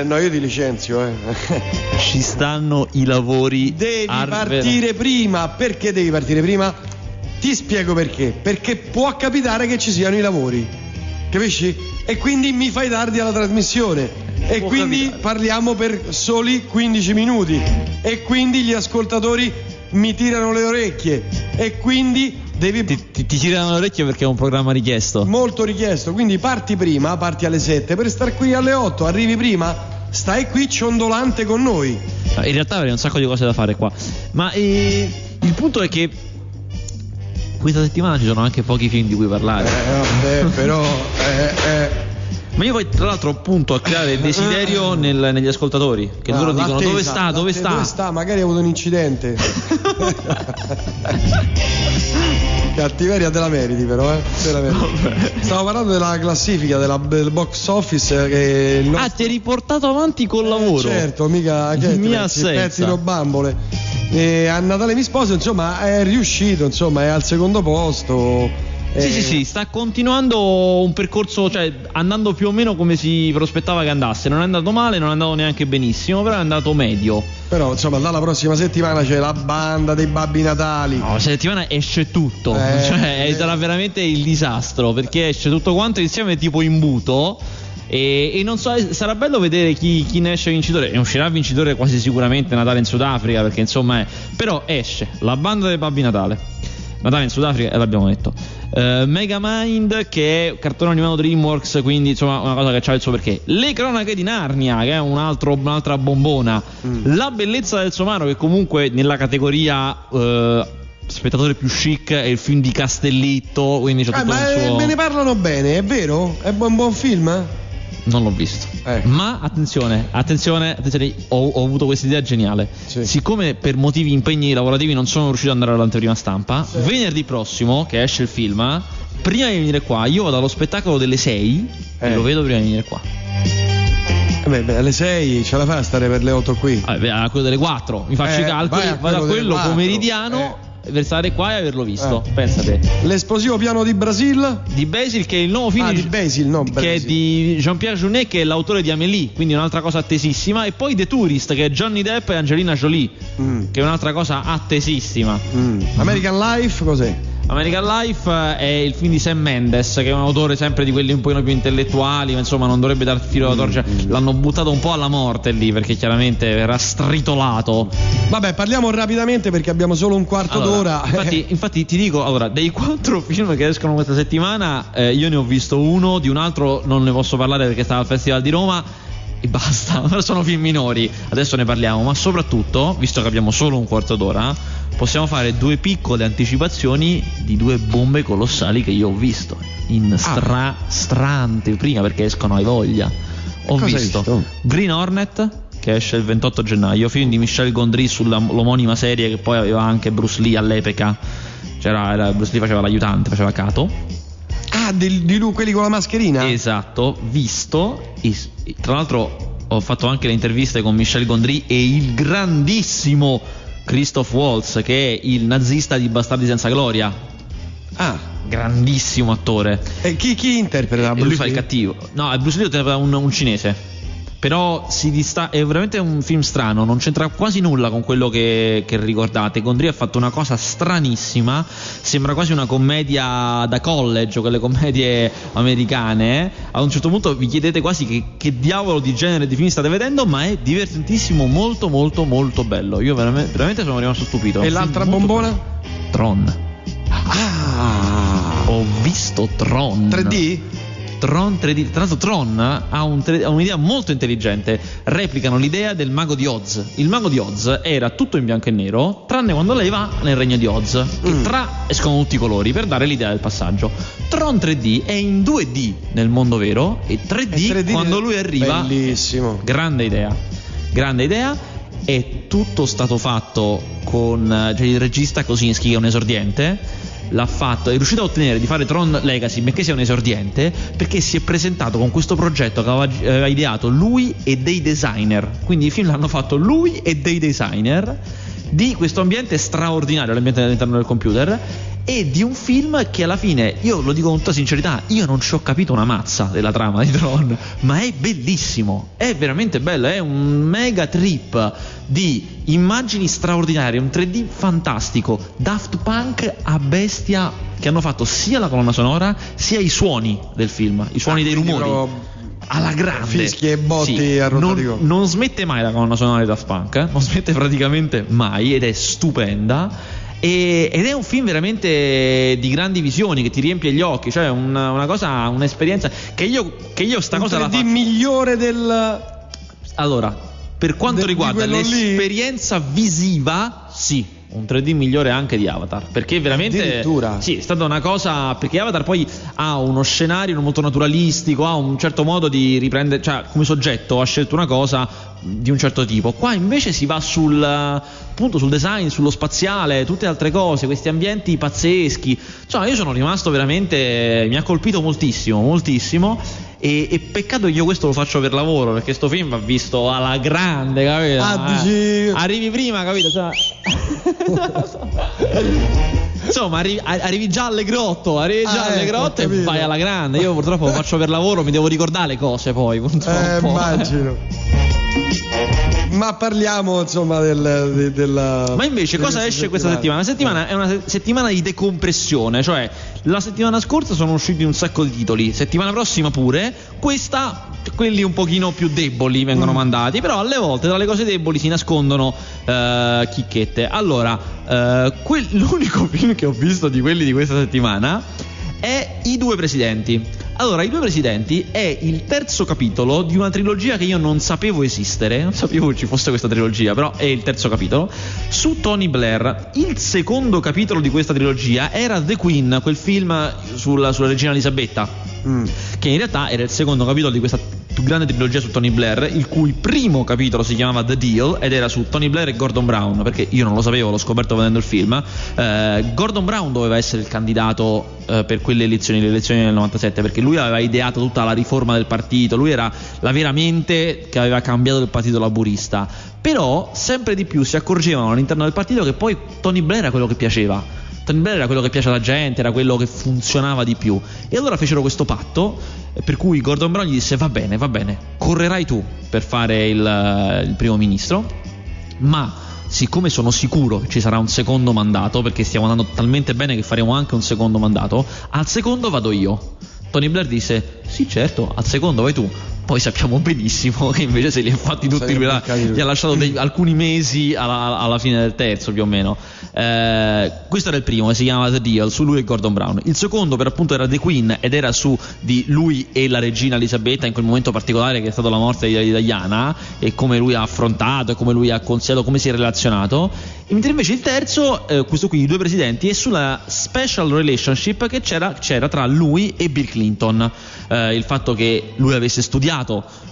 Eh, no, io ti licenzio, eh. Ci stanno i lavori. Devi Arver- partire prima. Perché devi partire prima? Ti spiego perché. Perché può capitare che ci siano i lavori. Capisci? E quindi mi fai tardi alla trasmissione. E Può quindi capitare. parliamo per soli 15 minuti. E quindi gli ascoltatori mi tirano le orecchie. E quindi devi. Ti, ti, ti tirano le orecchie perché è un programma richiesto. Molto richiesto. Quindi parti prima, parti alle 7 per star qui alle 8. Arrivi prima, stai qui ciondolante con noi. In realtà avrei un sacco di cose da fare qua. Ma eh, il punto è che questa settimana ci sono anche pochi film di cui parlare. Eh, vabbè, però. Eh, eh. Ma io poi, tra l'altro, punto a creare desiderio nel- negli ascoltatori. Che loro Ah, dicono l'attesa, dove sta, dove l'attesa, sta. Dove sta? Magari ha avuto un incidente. Cattiveria te la meriti però, eh. Te la meriti. Stavo parlando della classifica della, del box office che il nostro- Ah, ti hai riportato avanti col lavoro. Certo, mica che ti mia pensi, assenza. pezzino bambole. E a Natale mi sposo, insomma, è riuscito, insomma, è al secondo posto. Sì, Eh, sì, sì, sta continuando un percorso, cioè andando più o meno come si prospettava che andasse. Non è andato male, non è andato neanche benissimo, però è andato medio. Però, insomma, dalla prossima settimana c'è la banda dei Babbi Natali. No, la settimana esce tutto, Eh, cioè sarà veramente il disastro perché esce tutto quanto insieme tipo imbuto. E, e non so, eh, sarà bello vedere chi, chi ne esce vincitore. E uscirà vincitore quasi sicuramente Natale in Sudafrica perché insomma è. Però esce la banda dei Babbi Natale. Natale in Sudafrica, e l'abbiamo detto. Eh, Megamind, che è cartone animato Dreamworks, quindi insomma una cosa che ha il suo perché. Le cronache di Narnia, che è un altro- un'altra bombona. Mm. La bellezza del somaro, che comunque nella categoria. eh, spettatore più chic è il film di Castellitto quindi c'è Eh, tutto ma il eh, suo me ne parlano bene, è vero? È un buon film? Non l'ho visto Eh. ma attenzione attenzione attenzione ho, ho avuto questa idea geniale Sì. siccome per motivi impegni lavorativi non sono riuscito ad andare all'anteprima stampa venerdì prossimo che esce il film prima di venire qua io vado allo spettacolo delle 6 e Eh. lo vedo prima di venire qua Eh beh, beh, alle 6 ce la fai a stare per le 8 qui. Vabbè, a quello delle 4 mi faccio Eh, i calcoli a vado a quello delle quello quattro. pomeridiano per stare qua e averlo visto Eh. pensate L'esplosivo piano di Brasil? di Basil che è il nuovo film Ah, di Basil, no, che è di Jean-Pierre Jeunet che è l'autore di Amélie quindi un'altra cosa attesissima e poi The Tourist che è Johnny Depp e Angelina Jolie Mm, che è un'altra cosa attesissima mm. American Life cos'è? American Life eh, è il film di Sam Mendes che è un autore sempre di quelli un pochino più intellettuali ma insomma non dovrebbe dar filo alla torcia l'hanno buttato un po' alla morte lì perché chiaramente verrà stritolato Vabbè, parliamo rapidamente perché abbiamo solo un quarto Allora, d'ora. Infatti, infatti ti dico, allora, dei quattro film che escono questa settimana, eh, io ne ho visto uno, di un altro non ne posso parlare perché stava al Festival di Roma. E basta, sono film minori, adesso ne parliamo, ma soprattutto, visto che abbiamo solo un quarto d'ora, possiamo fare due piccole anticipazioni di due bombe colossali che io ho visto in stra, strante prima perché escono hai voglia. Ho visto, visto? Green Hornet che esce il 28 gennaio, film di Michel Gondry sull'omonima serie che poi aveva anche Bruce Lee all'epoca. C'era, era- Bruce Lee faceva l'aiutante, faceva Cato. Ah, di, di lui, quelli con la mascherina? Esatto, visto. tra l'altro ho fatto anche le interviste con Michel Gondry e il grandissimo Christoph Waltz, che è il nazista di Bastardi senza gloria. Ah, Grandissimo attore. e chi, chi interpreta Bruce lui fa il Lee? cattivo. No, Bruce Lee è un, un cinese. Però si dista- è veramente un film strano, non c'entra quasi nulla con quello che, che ricordate. Gondry ha fatto una cosa stranissima, sembra quasi una commedia da college, quelle commedie americane. A un certo punto vi chiedete quasi che, che diavolo di genere di film state vedendo, ma è divertentissimo, molto molto molto bello. Io veramente, veramente sono rimasto stupito. E l'altra bombona? bello. Tron. Ah, Ho visto Tron. 3D? Tron 3D. Tra l'altro, Tron ha, un ha un'idea molto intelligente. Replicano l'idea del mago di Oz. Il mago di Oz era tutto in bianco e nero, tranne quando lei va nel regno di Oz. Che Mm. tra escono tutti i colori per dare l'idea del passaggio. Tron 3D è in 2D nel mondo vero e 3D, E 3D quando lui arriva. Bellissimo. Grande idea, grande idea. È tutto stato fatto con eh, cioè il regista Kosinski, che è un esordiente. L'ha fatto, è riuscito a ottenere di fare Tron Legacy, benché sia un esordiente, perché si è presentato con questo progetto che aveva, aveva ideato lui e dei designer. Quindi i film l'hanno fatto lui e dei designer di questo ambiente straordinario, l'ambiente all'interno del computer. E di un film che alla fine, io lo dico con tutta sincerità, io non ci ho capito una mazza della trama di Tron, ma è bellissimo, è veramente bello, è un mega trip di immagini straordinarie, un 3D fantastico, Daft Punk a bestia che hanno fatto sia la colonna sonora sia i suoni del film, i suoni Ah, dei rumori. proprio Alla grande fischi e botti Sì, a non, non smette mai la colonna sonora di Daft Punk, eh? non smette praticamente mai ed è stupenda. E- ed è un film veramente di grandi visioni che ti riempie gli occhi, cioè una, una cosa, un'esperienza che io, che io sta Un cosa la 3D faccio. migliore del Allora, per quanto De- riguarda quello lì? l'esperienza visiva, sì. Un 3D migliore anche di Avatar. Perché veramente. Addirittura? Sì, è stata una cosa. Perché Avatar poi ha uno scenario molto naturalistico, ha un certo modo di riprendere. Cioè, come soggetto ha scelto una cosa di un certo tipo. Qua invece si va sul. appunto sul design, sullo spaziale, tutte altre cose, questi ambienti pazzeschi. Insomma, io sono rimasto veramente. Mi ha colpito moltissimo, moltissimo. E, e peccato che io questo lo faccio per lavoro, perché sto film va visto alla grande, capito? Ah, Eh, Arrivi prima, capito? Cioè- Insomma, arrivi, arrivi già alle grotto, arrivi già Ah, alle ecco, grotte e vai alla grande. Io purtroppo lo faccio per lavoro, mi devo ricordare le cose poi, purtroppo. Eh, immagino. Ma parliamo insomma del, de- della. Ma invece cosa esce questa settimana? La settimana è una se- settimana di decompressione, cioè la settimana scorsa sono usciti un sacco di titoli, settimana prossima pure, questa quelli un pochino più deboli vengono Mm. mandati, però alle volte tra le cose deboli si nascondono eh, chicchette. Allora, eh, quel- l'unico film che ho visto di quelli di questa settimana è I due presidenti. Allora, I due presidenti è il terzo capitolo di una trilogia che io non sapevo esistere, non sapevo ci fosse questa trilogia, però è il terzo capitolo, su Tony Blair. Il secondo capitolo di questa trilogia era The Queen, quel film sulla, sulla regina Elisabetta, Mm. che in realtà era il secondo capitolo di questa più grande trilogia su Tony Blair, il cui primo capitolo si chiamava The Deal ed era su Tony Blair e Gordon Brown, perché io non lo sapevo, l'ho scoperto vedendo il film. Eh, Gordon Brown doveva essere il candidato eh, per quelle elezioni, le elezioni del 97, perché lui aveva ideato tutta la riforma del partito, lui era la vera mente che aveva cambiato il partito laburista. Però sempre di più si accorgevano all'interno del partito che poi Tony Blair era quello che piaceva. Blair era quello che piace alla gente, era quello che funzionava di più. E allora fecero questo patto, eh, per cui Gordon Brown gli disse: Va bene, va bene, correrai tu per fare il, eh, il primo ministro, ma siccome sono sicuro che ci sarà un secondo mandato, perché stiamo andando talmente bene che faremo anche un secondo mandato, al secondo vado io. Tony Blair disse: Sì, certo, al secondo vai tu. Poi sappiamo benissimo che invece se li ha fatti tutti lui, lui. gli ha lasciato dei- alcuni mesi alla, alla fine del terzo più o meno. Eh, questo era il primo, che si chiamava The Deal, su lui e Gordon Brown. Il secondo per appunto era The Queen ed era su di lui e la regina Elisabetta in quel momento particolare che è stata la morte di, di Diana e come lui ha affrontato e come lui ha consigliato, come si è relazionato. Mentre invece il terzo, eh, questo qui, i due presidenti, è sulla special relationship che c'era, c'era tra lui e Bill Clinton. Eh, il fatto che lui avesse studiato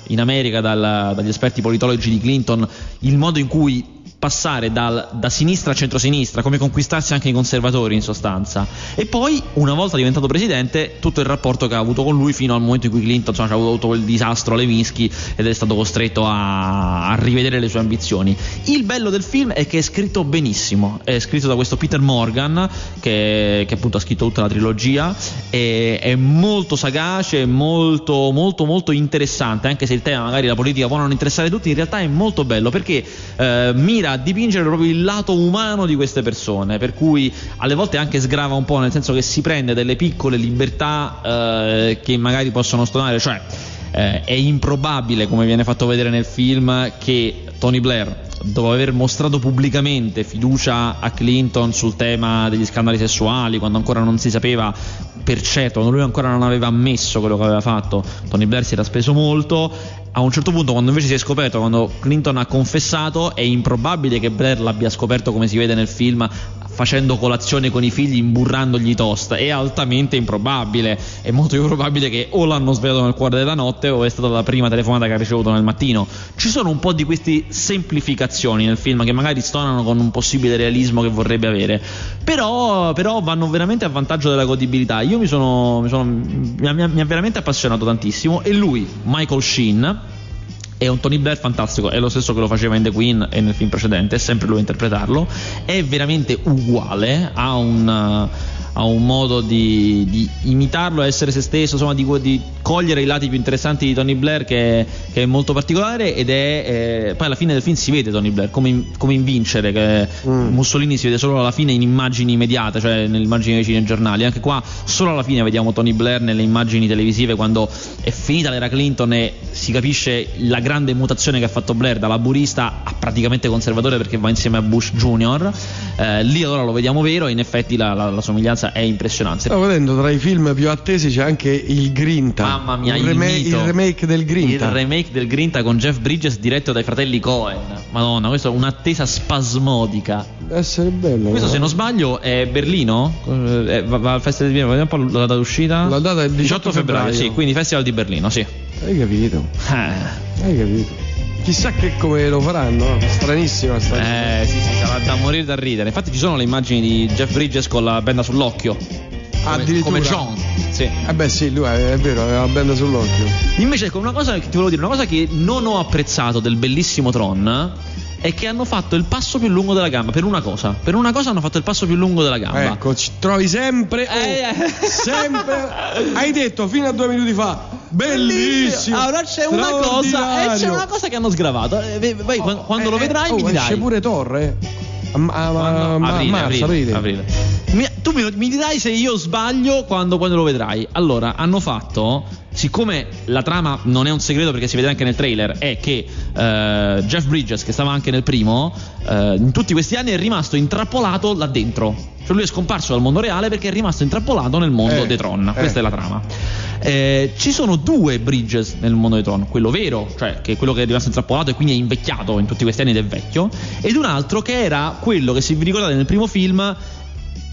in America dal- dagli esperti politologi di Clinton il modo in cui passare dal- da sinistra a centrosinistra, come conquistarsi anche i conservatori in sostanza. E poi, una volta diventato presidente, tutto il rapporto che ha avuto con lui fino al momento in cui Clinton insomma, ha avuto quel disastro a Lewinsky ed è stato costretto a, a rivedere le sue ambizioni. Il bello del film è che è scritto benissimo, è scritto da questo Peter Morgan, che, che appunto ha scritto tutta la trilogia, e, è molto sagace, molto, molto, molto interessante, anche se il tema magari la politica può non interessare tutti, in realtà è molto bello perché eh, mira a dipingere proprio il lato umano di queste persone, per cui alle volte anche sgrava un po', nel senso che si prende delle piccole libertà eh, che magari possono stonare, cioè eh, è improbabile, come viene fatto vedere nel film, che Tony Blair, dopo aver mostrato pubblicamente fiducia a Clinton sul tema degli scandali sessuali, quando ancora non si sapeva per certo, quando lui ancora non aveva ammesso quello che aveva fatto, Tony Blair si era speso molto. A un certo punto, quando invece si è scoperto, quando Clinton ha confessato, è improbabile che Blair l'abbia scoperto come si vede nel film facendo colazione con i figli imburrandogli i toast è altamente improbabile è molto più probabile che o l'hanno svegliato nel cuore della notte o è stata la prima telefonata che ha ricevuto nel mattino. Ci sono un po' di queste semplificazioni nel film che magari stonano con un possibile realismo che vorrebbe avere. Però, però vanno veramente a vantaggio della godibilità. Io mi sono, mi, sono mi ha- mi ha veramente appassionato tantissimo. E lui Michael Sheen è un Tony Blair fantastico, è lo stesso che lo faceva in The Queen e nel film precedente, è sempre lui a interpretarlo. È veramente uguale, ha un, ha un modo di, di imitarlo, essere se stesso, insomma, di, di, cogliere i lati più interessanti di Tony Blair che, che è molto particolare ed è eh, poi alla fine del film si vede Tony Blair come in, come in Vincere, che mm. Mussolini si vede solo alla fine in immagini immediate, cioè nelle immagini dei cinegiornali. Anche qua solo alla fine vediamo Tony Blair nelle immagini televisive quando è finita l'era Clinton e si capisce la grande mutazione che ha fatto Blair da laburista a praticamente conservatore perché va insieme a Bush Jr. Eh, lì allora lo vediamo vero e in effetti la, la, la somiglianza è impressionante. Stavo vedendo tra i film più attesi c'è anche il Grinta. Mamma mia, il, il, remake, il remake del Grinta. Il remake del Grinta con Jeff Bridges diretto dai fratelli Cohen. Madonna, questa è un'attesa spasmodica. Deve essere bello. Questo, no? se non sbaglio, è Berlino. Eh, va, va al Festival di Berlino. Vediamo un po' la data d'uscita. La data è il 18, 18 febbraio. febbraio. Sì, quindi Festival di Berlino, sì. Hai capito? Eh. Hai capito? Chissà che come lo faranno, stranissima sta Eh, sì, sì, sarà da morire da ridere. Infatti ci sono le immagini di Jeff Bridges con la benda sull'occhio. Come, come John. Sì. Eh beh sì, lui è, è vero, aveva la benda sull'occhio. Invece ecco, una cosa che ti volevo dire, una cosa che non ho apprezzato del bellissimo Tron è che hanno fatto il passo più lungo della gamba per una cosa. Per una cosa hanno fatto il passo più lungo della gamba. Ecco, ci trovi sempre. Oh, Eh, eh. sempre. Hai detto fino a due minuti fa. Bellissimo. Allora c'è una cosa, e straordinario. c'è una cosa che hanno sgravato. Eh, vai, quando, quando Eh, lo eh, vedrai oh, mi dirai. Esce pure Torre. A, a, a, a- aprile, marzo, aprile, aprile. aprile. Mi- tu mi, mi dirai se io sbaglio quando, quando lo vedrai. Allora, hanno fatto. Siccome la trama non è un segreto perché si vede anche nel trailer, è che eh, Jeff Bridges, che stava anche nel primo, eh, in tutti questi anni è rimasto intrappolato là dentro. Cioè lui è scomparso dal mondo reale perché è rimasto intrappolato nel mondo Eh, dei Tron. eh. Questa è la trama. Eh, ci sono due Bridges nel mondo dei Tron, quello vero, cioè che è quello che è rimasto intrappolato e quindi è invecchiato in tutti questi anni ed è vecchio, ed un altro che era quello che se vi ricordate nel primo film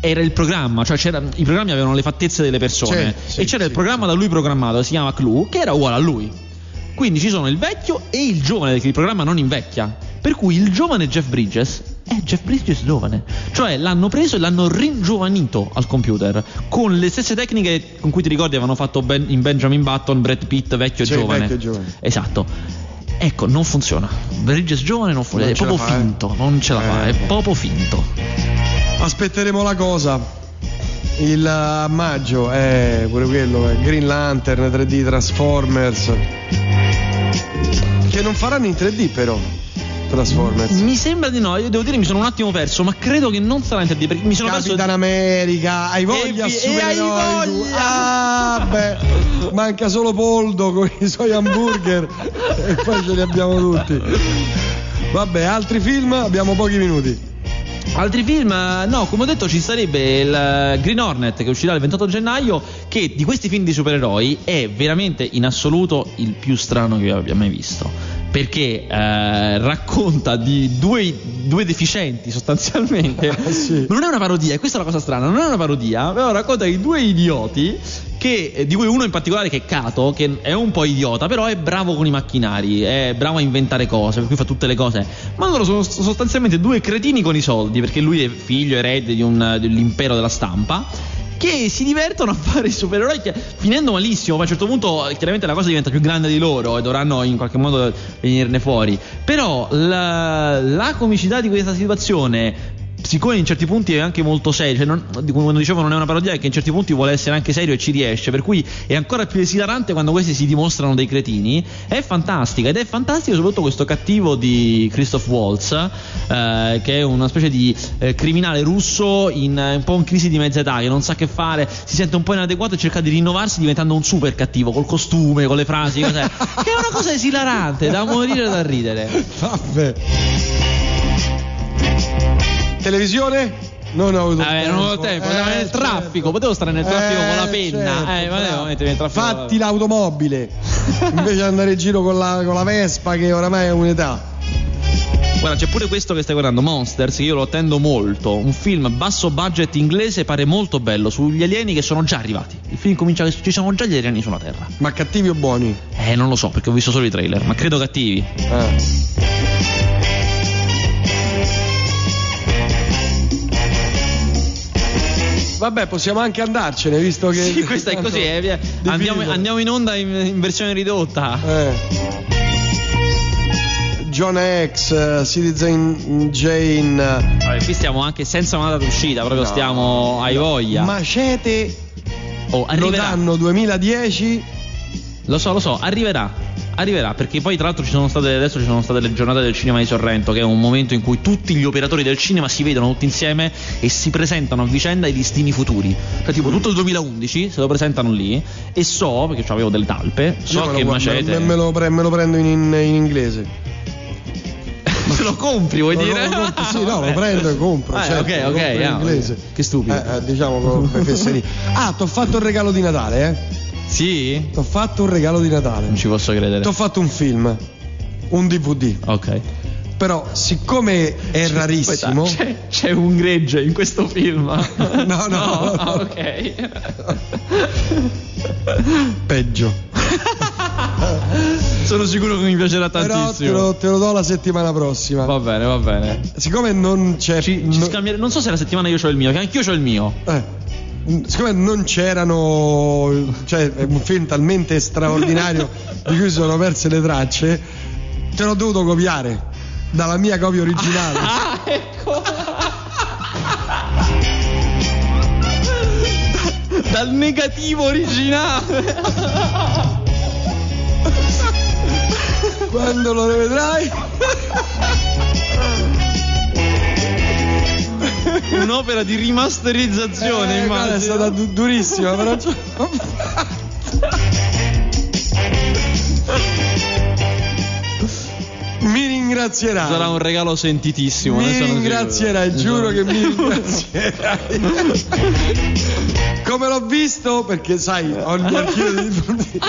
era il programma, cioè c'era- i programmi avevano le fattezze delle persone sì, e c'era sì. il programma da lui programmato che si chiama Clue che era uguale a lui. Quindi ci sono il vecchio e il giovane perché il programma non invecchia. Per cui il giovane Jeff Bridges è Jeff Bridges giovane. Cioè l'hanno preso e l'hanno ringiovanito al computer con le stesse tecniche con cui ti ricordi avevano fatto Ben- in Benjamin Button Brad Pitt vecchio e giovane. vecchio giovane. Esatto. Ecco, non funziona. Bridges giovane non funziona, Non è proprio fa, eh. finto, non ce la fa, Eh. è proprio finto. Aspetteremo la cosa. Il a maggio è pure quello, è Green Lantern 3D Transformers. Che non faranno in 3D però. Transformers. Mi sembra di no, io devo dire mi sono un attimo perso, ma credo che non sarà in 3D perché mi sono Capitan perso America, hai voglia E e hai voglia! Ah, beh, manca solo Poldo con i suoi hamburger e poi ce li abbiamo tutti. Vabbè, altri film, abbiamo pochi minuti. Altri film, no, come ho detto ci sarebbe il eh, Green Hornet che uscirà il 28 gennaio, che di questi film di supereroi è veramente in assoluto il più strano che io abbia mai visto. Perché eh, racconta di due, due deficienti sostanzialmente. Ah, sì. Non è una parodia, e questa è la cosa strana, non è una parodia, però racconta di due idioti che, eh, di cui uno in particolare che è Kato, che è un po' idiota, però è bravo con i macchinari, è bravo a inventare cose, per cui fa tutte le cose. Ma loro sono sostanzialmente due cretini con i soldi, perché lui è figlio erede di un- dell'impero della stampa. Che si divertono a fare i supereroi che- finendo malissimo. Poi a un certo punto, eh, chiaramente, la cosa diventa più grande di loro e dovranno in qualche modo venirne fuori. Però la, la comicità di questa situazione siccome in certi punti è anche molto serio, cioè non, quando dicevo non è una parodia, è che in certi punti vuole essere anche serio e ci riesce, per cui è ancora più esilarante quando questi si dimostrano dei cretini, è fantastica ed è fantastico soprattutto questo cattivo di Christoph Waltz, eh, che è una specie di eh, criminale russo in, eh, un po' in crisi di mezza età, che non sa che fare, si sente un po' inadeguato e cerca di rinnovarsi diventando un super cattivo, col costume, con le frasi, cos'è? che è una cosa esilarante, da morire da ridere. Vabbè. Televisione? Non ho avuto Vabbè, tempo. non avevo tempo, stavo nel certo. traffico, potevo stare nel traffico con la Eh, penna, certo, eh, ma devo mettermi nel traffico. Fatti l'automobile invece di andare in giro con la, con la Vespa che oramai è un'età. Guarda, c'è pure questo che stai guardando, Monsters, che io lo attendo molto. Un film basso budget inglese, pare molto bello, sugli alieni che sono già arrivati. Il film comincia che ci sono già gli alieni sulla Terra. Ma cattivi o buoni? Eh, non lo so, perché ho visto solo i trailer, ma credo cattivi. Eh. Vabbè, possiamo anche andarcene, visto che. Sì, questa è così, eh, Andiamo, andiamo in onda in, in versione ridotta. Eh. John X, eh, Citizen Jane. Vabbè, qui stiamo anche senza una data d'uscita, proprio No. stiamo ai voglia. Macete Oh, lo arriverà. danno 2010. Lo so, lo so, arriverà. Arriverà, perché poi tra l'altro ci sono state adesso ci sono state le giornate del cinema di Sorrento, che è un momento in cui tutti gli operatori del cinema si vedono tutti insieme e si presentano a vicenda i listini futuri. Cioè, tipo tutto il 2011 se lo presentano lì e so, perché avevo delle talpe, so lo che macete. me, me lo me lo prendo in, in- in inglese. Te lo compri, vuoi Lo- dire? lo compro, sì, no, lo Vabbè. prendo e compro. Ah, certo, ok, ok, compro in inglese. Che stupido. Eh, eh, diciamo come fesserie. Ah, ti ho fatto un regalo di Natale, eh? Sì? Ti ho fatto un regalo di Natale. Non ci posso credere. Ti ho fatto un film, un DVD. Ok. Però, siccome è rarissimo. Aspetta, c'è, c'è un gregge in questo film. No, no. Ah, ok. Peggio. Sono sicuro che mi piacerà Però te tantissimo. lo, te lo do la settimana prossima. Va bene, va bene. Siccome non c'è. Ci, ci no- scambiere- non so se la settimana io ho il mio, che anch'io ho il mio. eh, siccome non c'erano. Cioè, è un film talmente straordinario di cui si sono perse le tracce. Te l'ho dovuto copiare dalla mia copia originale. Ah, ecco. Dal negativo originale. Quando lo rivedrai. Un'opera di rimasterizzazione, Eh, immagino. è stata du- durissima, però. Mi ringrazierai. Sarà un regalo sentitissimo. Mi ringrazierai, giuro che mi ringrazierai. Come l'ho visto, perché sai, ho il mio archivio di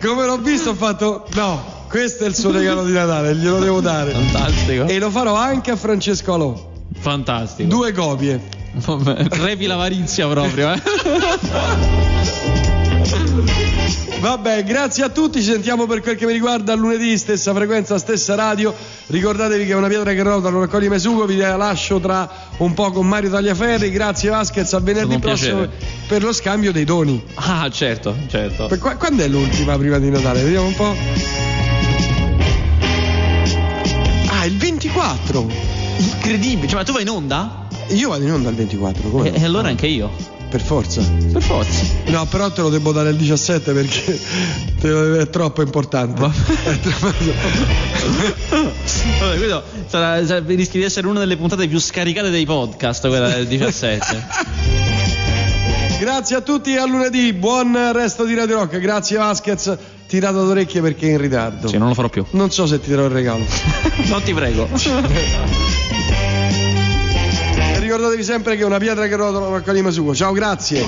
Come l'ho visto ho fatto, no, questo è il suo regalo di Natale, glielo devo dare. Fantastico. E lo farò anche a Francesco Alò. Fantastico. Due copie. Vabbè, repi l'avarizia proprio, eh. Vabbè, grazie a tutti, ci sentiamo per quel che mi riguarda lunedì, stessa frequenza, stessa radio. Ricordatevi che è una pietra che rotola, non raccoglie Mesugo, vi lascio tra un po' con Mario Tagliaferri. Grazie Vasquez, a venerdì prossimo per lo scambio dei doni. Ah, certo, certo. Qua- quando è l'ultima prima di Natale? Vediamo un po'. Ah, il 24. Incredibile. Cioè, ma tu vai in onda? Io vado in onda il 24, come? E, e allora anche io. Per forza. Per forza. No, però te lo devo dare il 17 perché lo- è troppo importante. È troppo- Vabbè, questo sarà, sarà- rischia di essere una delle puntate più scaricate dei podcast, quella del 17. Grazie a tutti e a lunedì. Buon resto di Radio Rock. Grazie Vasquez. Tirato d'orecchie perché è in ritardo. sì, non lo farò più. Non so se ti darò il regalo. Non ti prego. Ricordatevi sempre che una pietra che rotola raccoglie Masugo. Ciao, grazie.